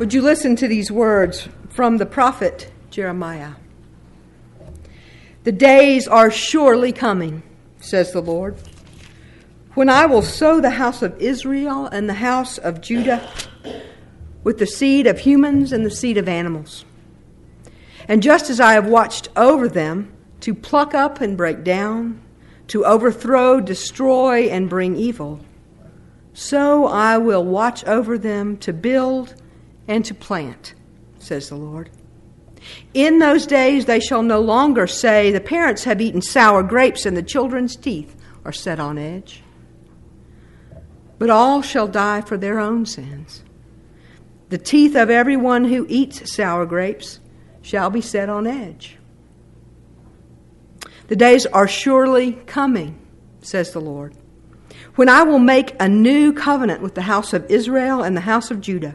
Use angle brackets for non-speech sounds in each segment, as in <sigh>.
Would you listen to these words from the prophet Jeremiah? The days are surely coming, says the Lord, when I will sow the house of Israel and the house of Judah with the seed of humans and the seed of animals. And just as I have watched over them to pluck up and break down, to overthrow, destroy, and bring evil, so I will watch over them to build and to plant, says the Lord. In those days they shall no longer say, The parents have eaten sour grapes and the children's teeth are set on edge. But all shall die for their own sins. The teeth of everyone who eats sour grapes shall be set on edge. The days are surely coming, says the Lord, when I will make a new covenant with the house of Israel and the house of Judah.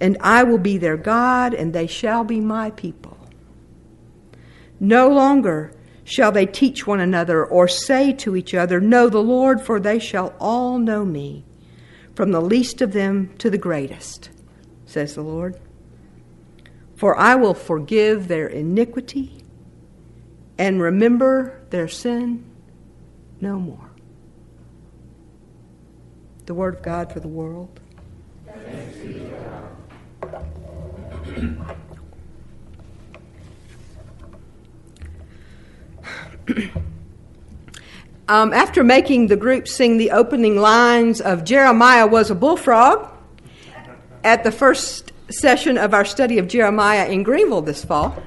and I will be their God, and they shall be my people. No longer shall they teach one another or say to each other, Know the Lord, for they shall all know me, from the least of them to the greatest, says the Lord. For I will forgive their iniquity and remember their sin no more. The Word of God for the world. <clears throat> um, after making the group sing the opening lines of Jeremiah was a bullfrog at the first session of our study of Jeremiah in Greenville this fall,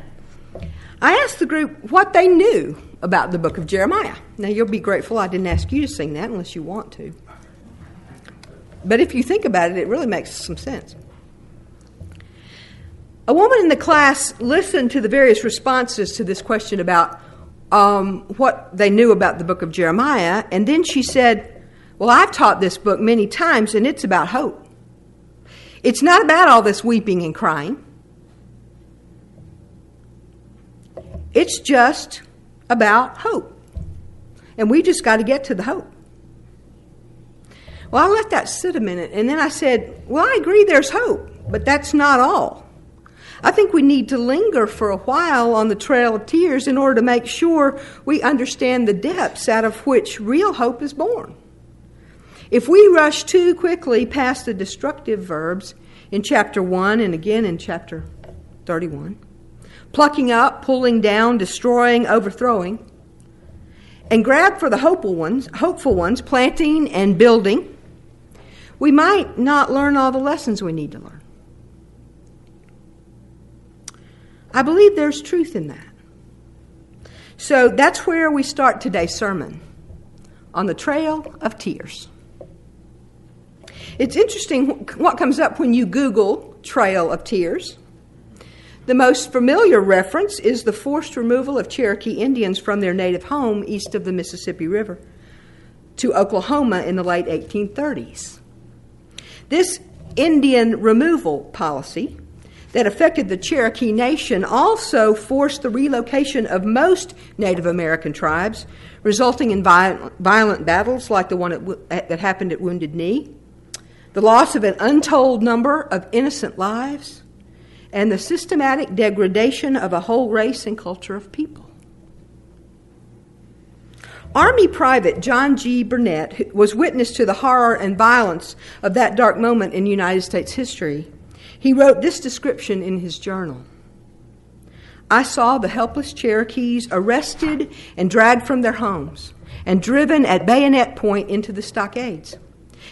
I asked the group what they knew about the book of Jeremiah. Now, you'll be grateful I didn't ask you to sing that unless you want to. But if you think about it, it really makes some sense. A woman in the class listened to the various responses to this question about um, what they knew about the book of Jeremiah, and then she said, Well, I've taught this book many times, and it's about hope. It's not about all this weeping and crying. It's just about hope. And we just got to get to the hope. Well, I let that sit a minute, and then I said, Well, I agree there's hope, but that's not all. I think we need to linger for a while on the trail of tears in order to make sure we understand the depths out of which real hope is born. If we rush too quickly past the destructive verbs in chapter 1 and again in chapter 31, plucking up, pulling down, destroying, overthrowing, and grab for the hopeful ones, hopeful ones, planting and building, we might not learn all the lessons we need to learn. I believe there's truth in that. So that's where we start today's sermon on the trail of tears. It's interesting what comes up when you Google Trail of Tears. The most familiar reference is the forced removal of Cherokee Indians from their native home east of the Mississippi River to Oklahoma in the late 1830s. This Indian removal policy that affected the Cherokee Nation also forced the relocation of most Native American tribes, resulting in violent, battles like the one at, that happened at Wounded Knee the loss of an untold number of innocent lives, and the systematic degradation of a whole race and culture of people. Army Private John G. Burnett was witness to the horror and violence of that dark moment in United States history. He wrote this description in his journal. I saw the helpless Cherokees arrested and dragged from their homes and driven at bayonet point into the stockades.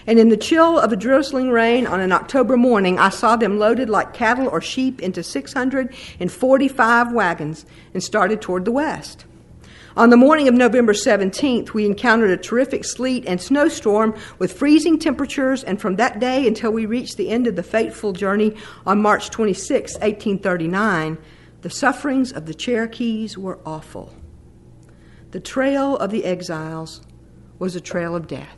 And in the chill of a drizzling rain on an October morning, I saw them loaded like cattle or sheep into 645 wagons and started toward the west. On the morning of November 17th, we encountered a terrific sleet and snowstorm with freezing temperatures, and from that day until we reached the end of the fateful journey on March 26, 1839, the sufferings of the Cherokees were awful. The trail of the exiles was a trail of death.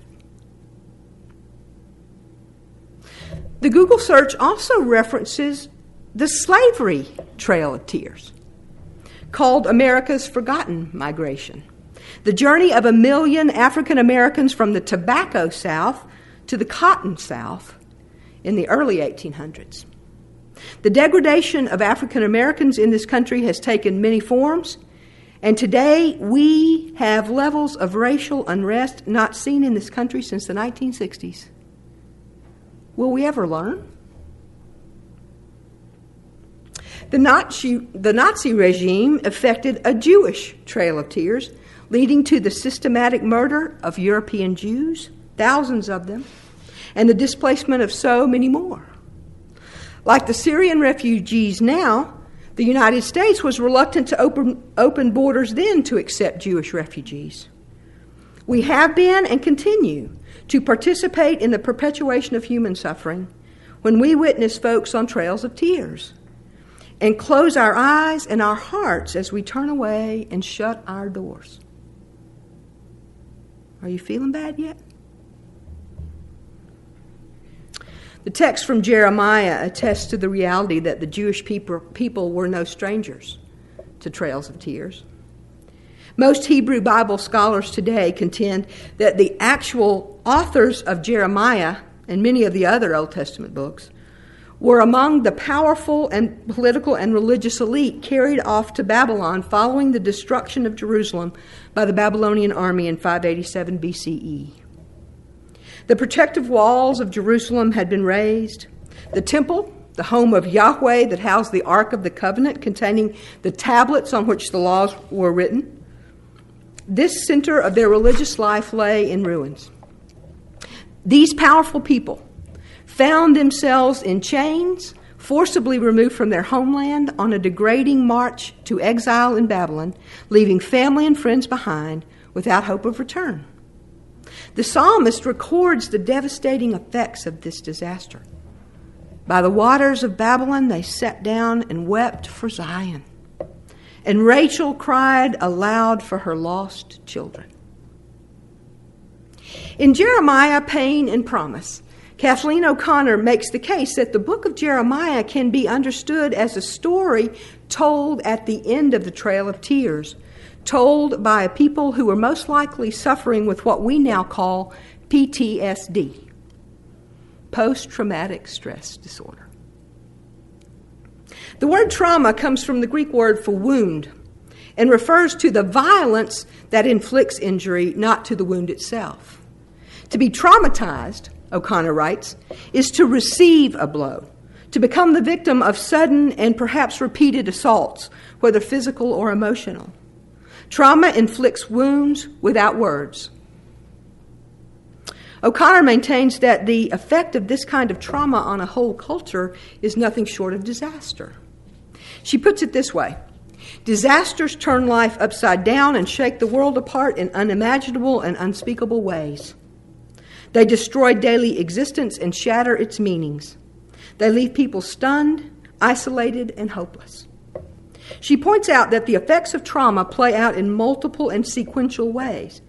The Google search also references the slavery trail of tears called America's Forgotten Migration. The journey of a million African Americans from the tobacco South to the cotton South in the early 1800s. The degradation of African Americans in this country has taken many forms, and today we have levels of racial unrest not seen in this country since the 1960s. Will we ever learn? The Nazi, the Nazi regime effected a Jewish trail of tears, leading to the systematic murder of European Jews, thousands of them, and the displacement of so many more. Like the Syrian refugees now, the United States was reluctant to open, open borders then to accept Jewish refugees. We have been and continue to participate in the perpetuation of human suffering when we witness folks on trails of tears and close our eyes and our hearts as we turn away and shut our doors. Are you feeling bad yet? The text from Jeremiah attests to the reality that the Jewish people, people were no strangers to trails of tears. Most Hebrew Bible scholars today contend that the actual authors of Jeremiah and many of the other Old Testament books were among the powerful and political and religious elite carried off to Babylon following the destruction of Jerusalem by the Babylonian army in 587 BCE. The protective walls of Jerusalem had been razed. The temple, the home of Yahweh that housed the Ark of the Covenant containing the tablets on which the laws were written, this center of their religious life lay in ruins. These powerful people found themselves in chains, forcibly removed from their homeland on a degrading march to exile in Babylon, leaving family and friends behind without hope of return. The psalmist records the devastating effects of this disaster. By the waters of Babylon, they sat down and wept for Zion. And Rachel cried aloud for her lost children. In Jeremiah, pain and promise, Kathleen O'Connor makes the case that the book of Jeremiah can be understood as a story told at the end of the Trail of Tears, told by a people who were most likely suffering with what we now call PTSD, post traumatic stress disorder. The word trauma comes from the Greek word for wound and refers to the violence that inflicts injury, not to the wound itself. To be traumatized O'Connor writes, is to receive a blow, to become the victim of sudden and perhaps repeated assaults, whether physical or emotional. Trauma inflicts wounds without words. O'Connor maintains that the effect of this kind of trauma on a whole culture is nothing short of disaster. She puts it this way Disasters turn life upside down and shake the world apart in unimaginable and unspeakable ways. They destroy daily existence and shatter its meanings. They leave people stunned, isolated, and hopeless. She points out that the effects of trauma play out in multiple and sequential ways.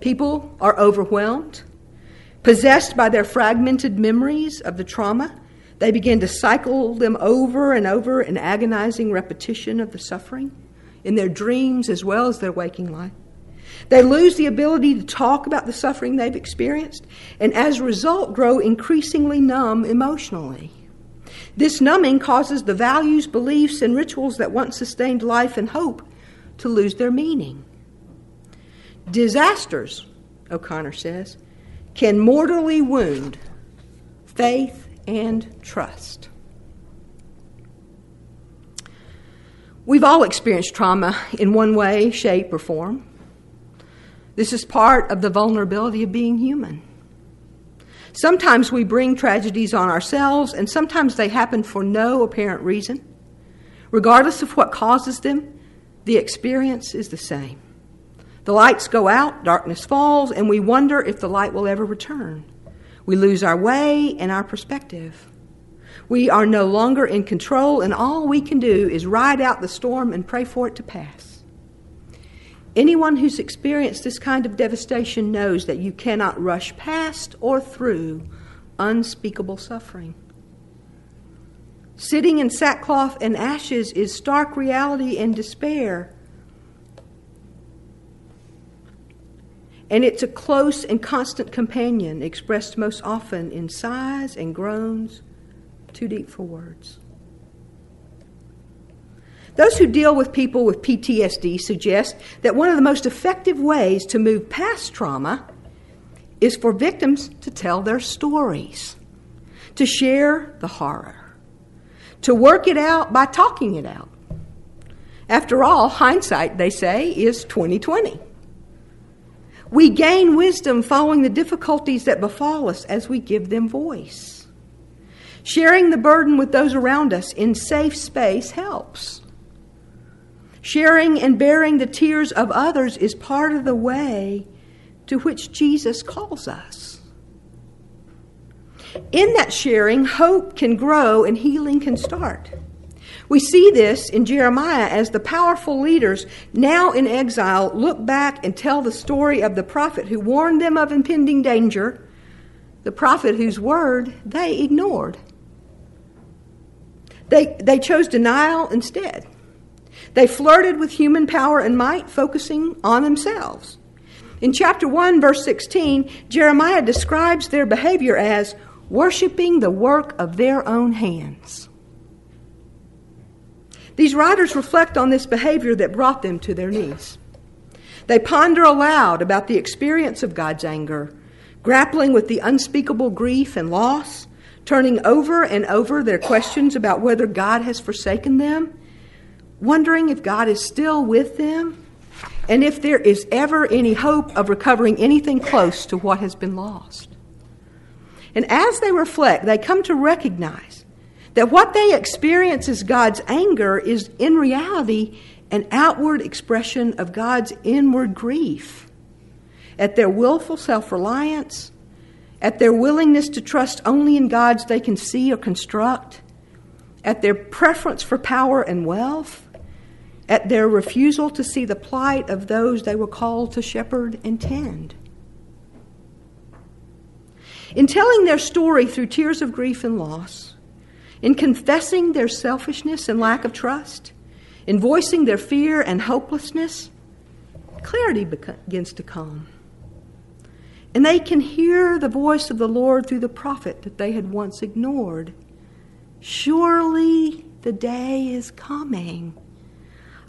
People are overwhelmed, possessed by their fragmented memories of the trauma. They begin to cycle them over and over in agonizing repetition of the suffering in their dreams as well as their waking life. They lose the ability to talk about the suffering they've experienced, and as a result, grow increasingly numb emotionally. This numbing causes the values, beliefs, and rituals that once sustained life and hope to lose their meaning. Disasters, O'Connor says, can mortally wound faith and trust. We've all experienced trauma in one way, shape, or form. This is part of the vulnerability of being human. Sometimes we bring tragedies on ourselves, and sometimes they happen for no apparent reason. Regardless of what causes them, the experience is the same. The lights go out, darkness falls, and we wonder if the light will ever return. We lose our way and our perspective. We are no longer in control, and all we can do is ride out the storm and pray for it to pass. Anyone who's experienced this kind of devastation knows that you cannot rush past or through unspeakable suffering. Sitting in sackcloth and ashes is stark reality and despair. And it's a close and constant companion, expressed most often in sighs and groans, too deep for words. Those who deal with people with PTSD suggest that one of the most effective ways to move past trauma is for victims to tell their stories, to share the horror, to work it out by talking it out. After all, hindsight, they say, is 2020. We gain wisdom following the difficulties that befall us as we give them voice. Sharing the burden with those around us in safe space helps. Sharing and bearing the tears of others is part of the way to which Jesus calls us. In that sharing, hope can grow and healing can start. We see this in Jeremiah as the powerful leaders, now in exile, look back and tell the story of the prophet who warned them of impending danger, the prophet whose word they ignored. They, they chose denial instead. They flirted with human power and might, focusing on themselves. In chapter 1, verse 16, Jeremiah describes their behavior as worshiping the work of their own hands. These writers reflect on this behavior that brought them to their knees. They ponder aloud about the experience of God's anger, grappling with the unspeakable grief and loss, turning over and over their questions about whether God has forsaken them, wondering if God is still with them, and if there is ever any hope of recovering anything close to what has been lost. And as they reflect, they come to recognize that what they experience as God's anger is in reality an outward expression of God's inward grief at their willful self reliance, at their willingness to trust only in gods they can see or construct, at their preference for power and wealth, at their refusal to see the plight of those they were called to shepherd and tend. In telling their story through tears of grief and loss, in confessing their selfishness and lack of trust, in voicing their fear and hopelessness, clarity begins to come. And they can hear the voice of the Lord through the prophet that they had once ignored. Surely the day is coming.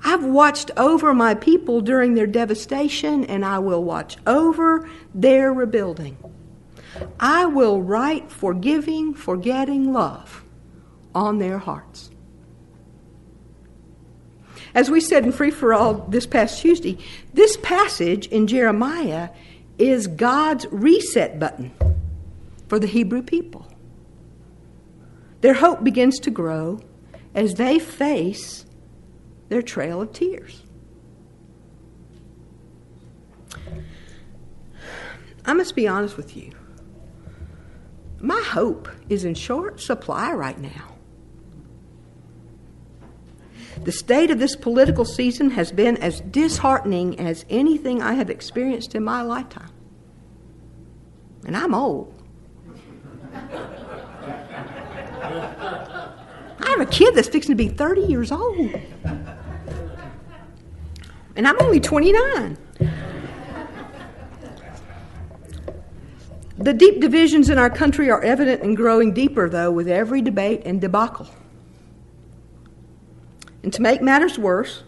I've watched over my people during their devastation, and I will watch over their rebuilding. I will write forgiving, forgetting love on their hearts. As we said in Free for All this past Tuesday, this passage in Jeremiah is God's reset button for the Hebrew people. Their hope begins to grow as they face their trail of tears. I must be honest with you. My hope is in short supply right now. The state of this political season has been as disheartening as anything I have experienced in my lifetime. And I'm old. I have a kid that's fixing to be 30 years old. And I'm only 29. The deep divisions in our country are evident and growing deeper, though, with every debate and debacle. And to make matters worse,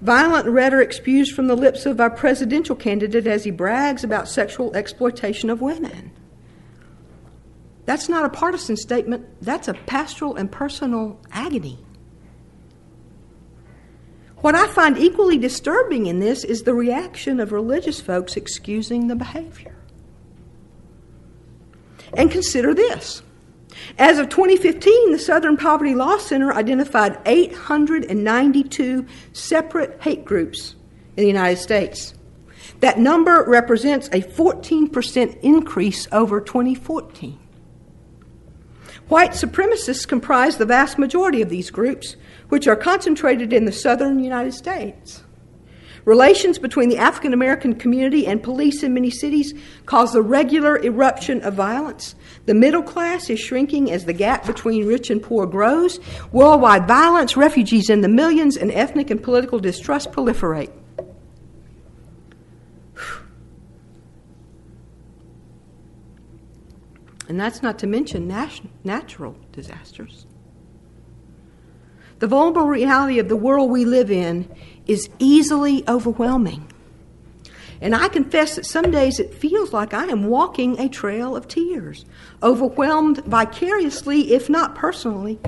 violent rhetoric spews from the lips of our presidential candidate as he brags about sexual exploitation of women. That's not a partisan statement, that's a pastoral and personal agony. What I find equally disturbing in this is the reaction of religious folks excusing the behavior. And consider this as of 2015, the Southern Poverty Law Center identified 892 separate hate groups in the United States. That number represents a 14% increase over 2014. White supremacists comprise the vast majority of these groups, which are concentrated in the southern United States. Relations between the African American community and police in many cities cause the regular eruption of violence. The middle class is shrinking as the gap between rich and poor grows. Worldwide violence, refugees in the millions, and ethnic and political distrust proliferate. <sighs> And that's not to mention natural disasters. The vulnerable reality of the world we live in is easily overwhelming. And I confess that some days it feels like I am walking a trail of tears, overwhelmed vicariously, if not personally,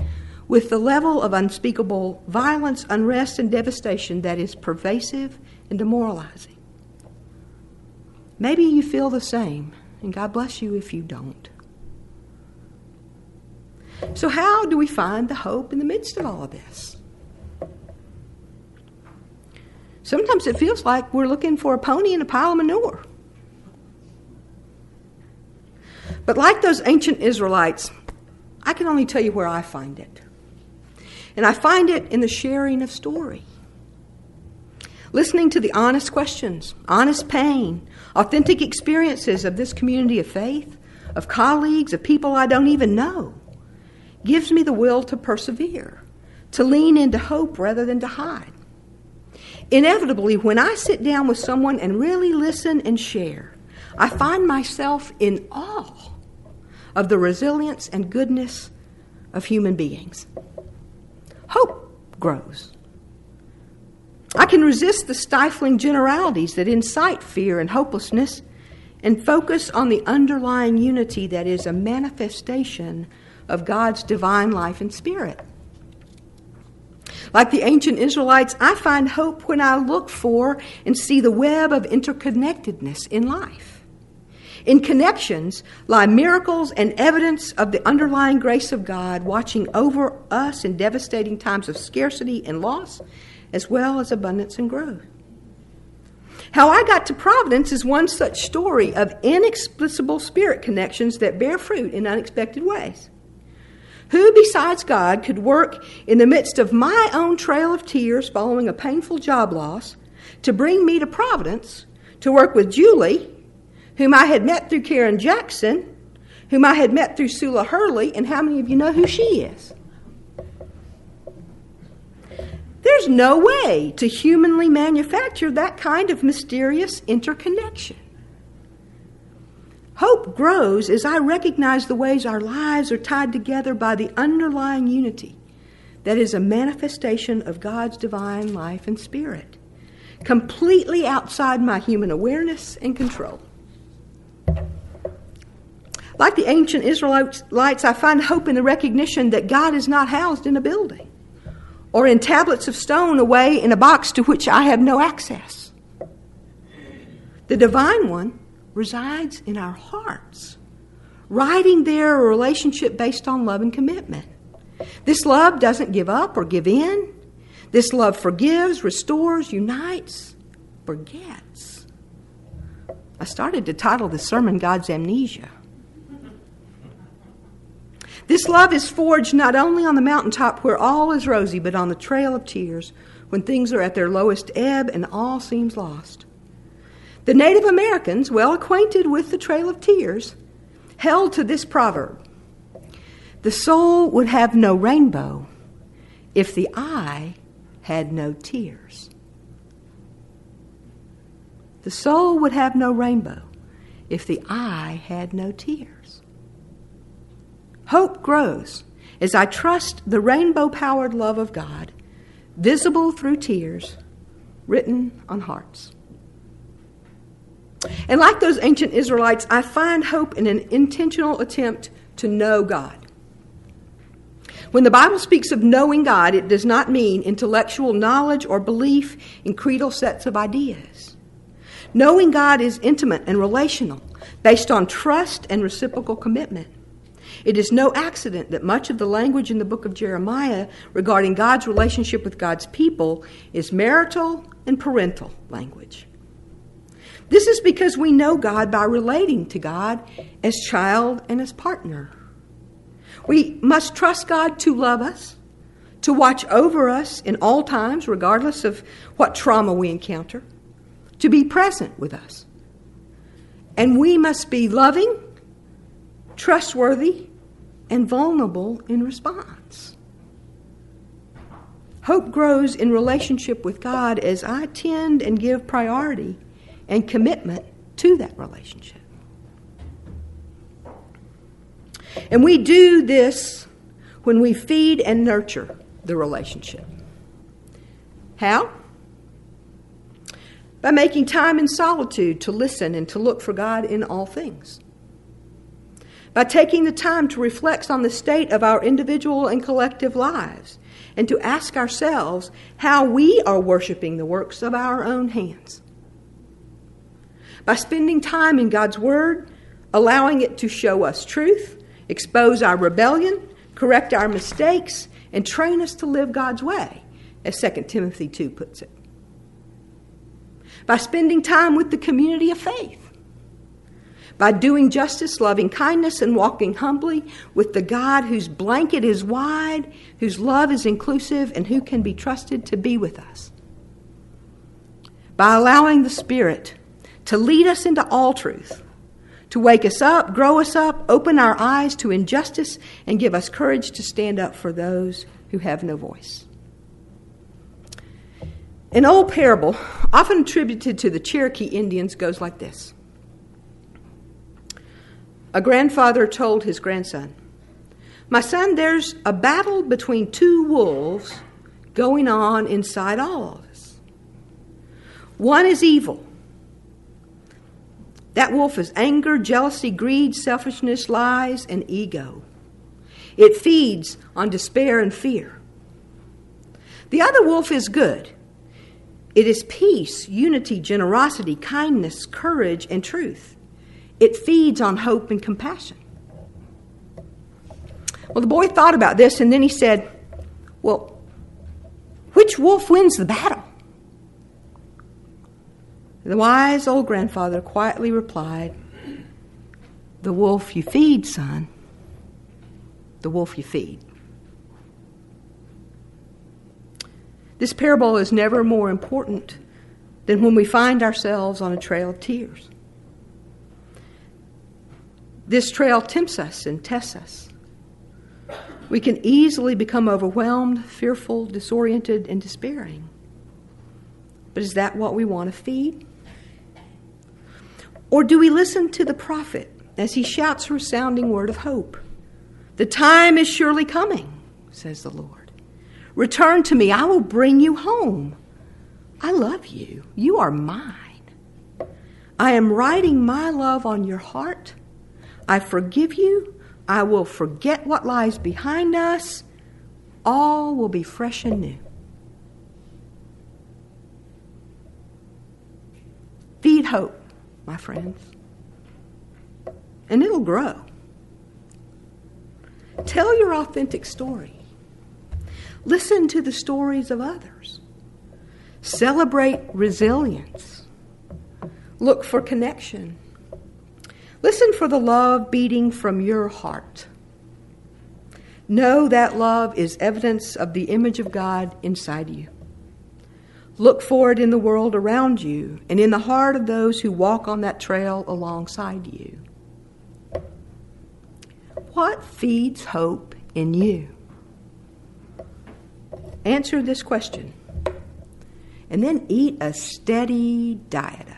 with the level of unspeakable violence, unrest, and devastation that is pervasive and demoralizing. Maybe you feel the same, and God bless you if you don't. So, how do we find the hope in the midst of all of this? Sometimes it feels like we're looking for a pony in a pile of manure. But like those ancient Israelites, I can only tell you where I find it. And I find it in the sharing of story. Listening to the honest questions, honest pain, authentic experiences of this community of faith, of colleagues, of people I don't even know gives me the will to persevere, to lean into hope rather than to hide. Inevitably, when I sit down with someone and really listen and share, I find myself in awe of the resilience and goodness of human beings. Hope grows. I can resist the stifling generalities that incite fear and hopelessness and focus on the underlying unity that is a manifestation of God's divine life and spirit. Like the ancient Israelites, I find hope when I look for and see the web of interconnectedness in life. In connections lie miracles and evidence of the underlying grace of God watching over us in devastating times of scarcity and loss, as well as abundance and growth. How I got to Providence is one such story of inexplicable spirit connections that bear fruit in unexpected ways. Who besides God could work in the midst of my own trail of tears following a painful job loss to bring me to Providence to work with Julie, whom I had met through Karen Jackson, whom I had met through Sula Hurley, and how many of you know who she is? There's no way to humanly manufacture that kind of mysterious interconnection. Hope grows as I recognize the ways our lives are tied together by the underlying unity that is a manifestation of God's divine life and spirit, completely outside my human awareness and control. Like the ancient Israelites, I find hope in the recognition that God is not housed in a building or in tablets of stone away in a box to which I have no access. The divine one resides in our hearts, writing there a relationship based on love and commitment. This love doesn't give up or give in. This love forgives, restores, unites, forgets. I started to title the sermon God's Amnesia. This love is forged not only on the mountaintop where all is rosy, but on the trail of tears when things are at their lowest ebb and all seems lost. The Native Americans, well acquainted with the Trail of Tears, held to this proverb The soul would have no rainbow if the eye had no tears. The soul would have no rainbow if the eye had no tears. Hope grows as I trust the rainbow powered love of God, visible through tears, written on hearts. And like those ancient Israelites, I find hope in an intentional attempt to know God. When the Bible speaks of knowing God, it does not mean intellectual knowledge or belief in creedal sets of ideas. Knowing God is intimate and relational, based on trust and reciprocal commitment. It is no accident that much of the language in the book of Jeremiah regarding God's relationship with God's people is marital and parental language. This is because we know God by relating to God as child and as partner. We must trust God to love us, to watch over us in all times, regardless of what trauma we encounter, to be present with us. And we must be loving, trustworthy, and vulnerable in response. Hope grows in relationship with God as I tend and give priority and commitment to that relationship. And we do this when we feed and nurture the relationship. How? By making time in solitude to listen and to look for God in all things. By taking the time to reflect on the state of our individual and collective lives and to ask ourselves how we are worshiping the works of our own hands. By spending time in God's Word, allowing it to show us truth expose our rebellion, correct our mistakes, and train us to live God's way, as 2 Timothy 2 puts it. By spending time with the community of faith, by doing justice, loving kindness, and walking humbly with the God whose blanket is wide, whose love is inclusive, and who can be trusted to be with us. By allowing the Spirit to lead us into all truth to wake us up, grow us up, open our eyes to injustice, and give us courage to stand up for those who have no voice. An old parable, often attributed to the Cherokee Indians, goes like this A grandfather told his grandson, My son, there's a battle between two wolves going on inside all of us. One is evil that wolf is anger, jealousy, greed, selfishness, lies, and ego. It feeds on despair and fear. The other wolf is good. It is peace, unity, generosity, kindness, courage, and truth. It feeds on hope and compassion. Well, the boy thought about this and then he said, Well, which wolf wins the battle? The wise old grandfather quietly replied, The wolf you feed, son. The wolf you feed. This parable is never more important than when we find ourselves on a trail of tears. This trail tempts us and tests us. We can easily become overwhelmed, fearful, disoriented, and despairing. But is that what we want to feed? Or do we listen to the prophet as he shouts a resounding word of hope? The time is surely coming, says the Lord. Return to me, I will bring you home. I love you. You are mine. I am writing my love on your heart. I forgive you. I will forget what lies behind us. All will be fresh and new. Feed hope my friends. And it'll grow. Tell your authentic story. Listen to the stories of others. Celebrate resilience. Look for connection. Listen for the love beating from your heart. Know that love is evidence of the image of God inside you. Look for it in the world around you and in the heart of those who walk on that trail alongside you. What feeds hope in you? Answer this question and then eat a steady diet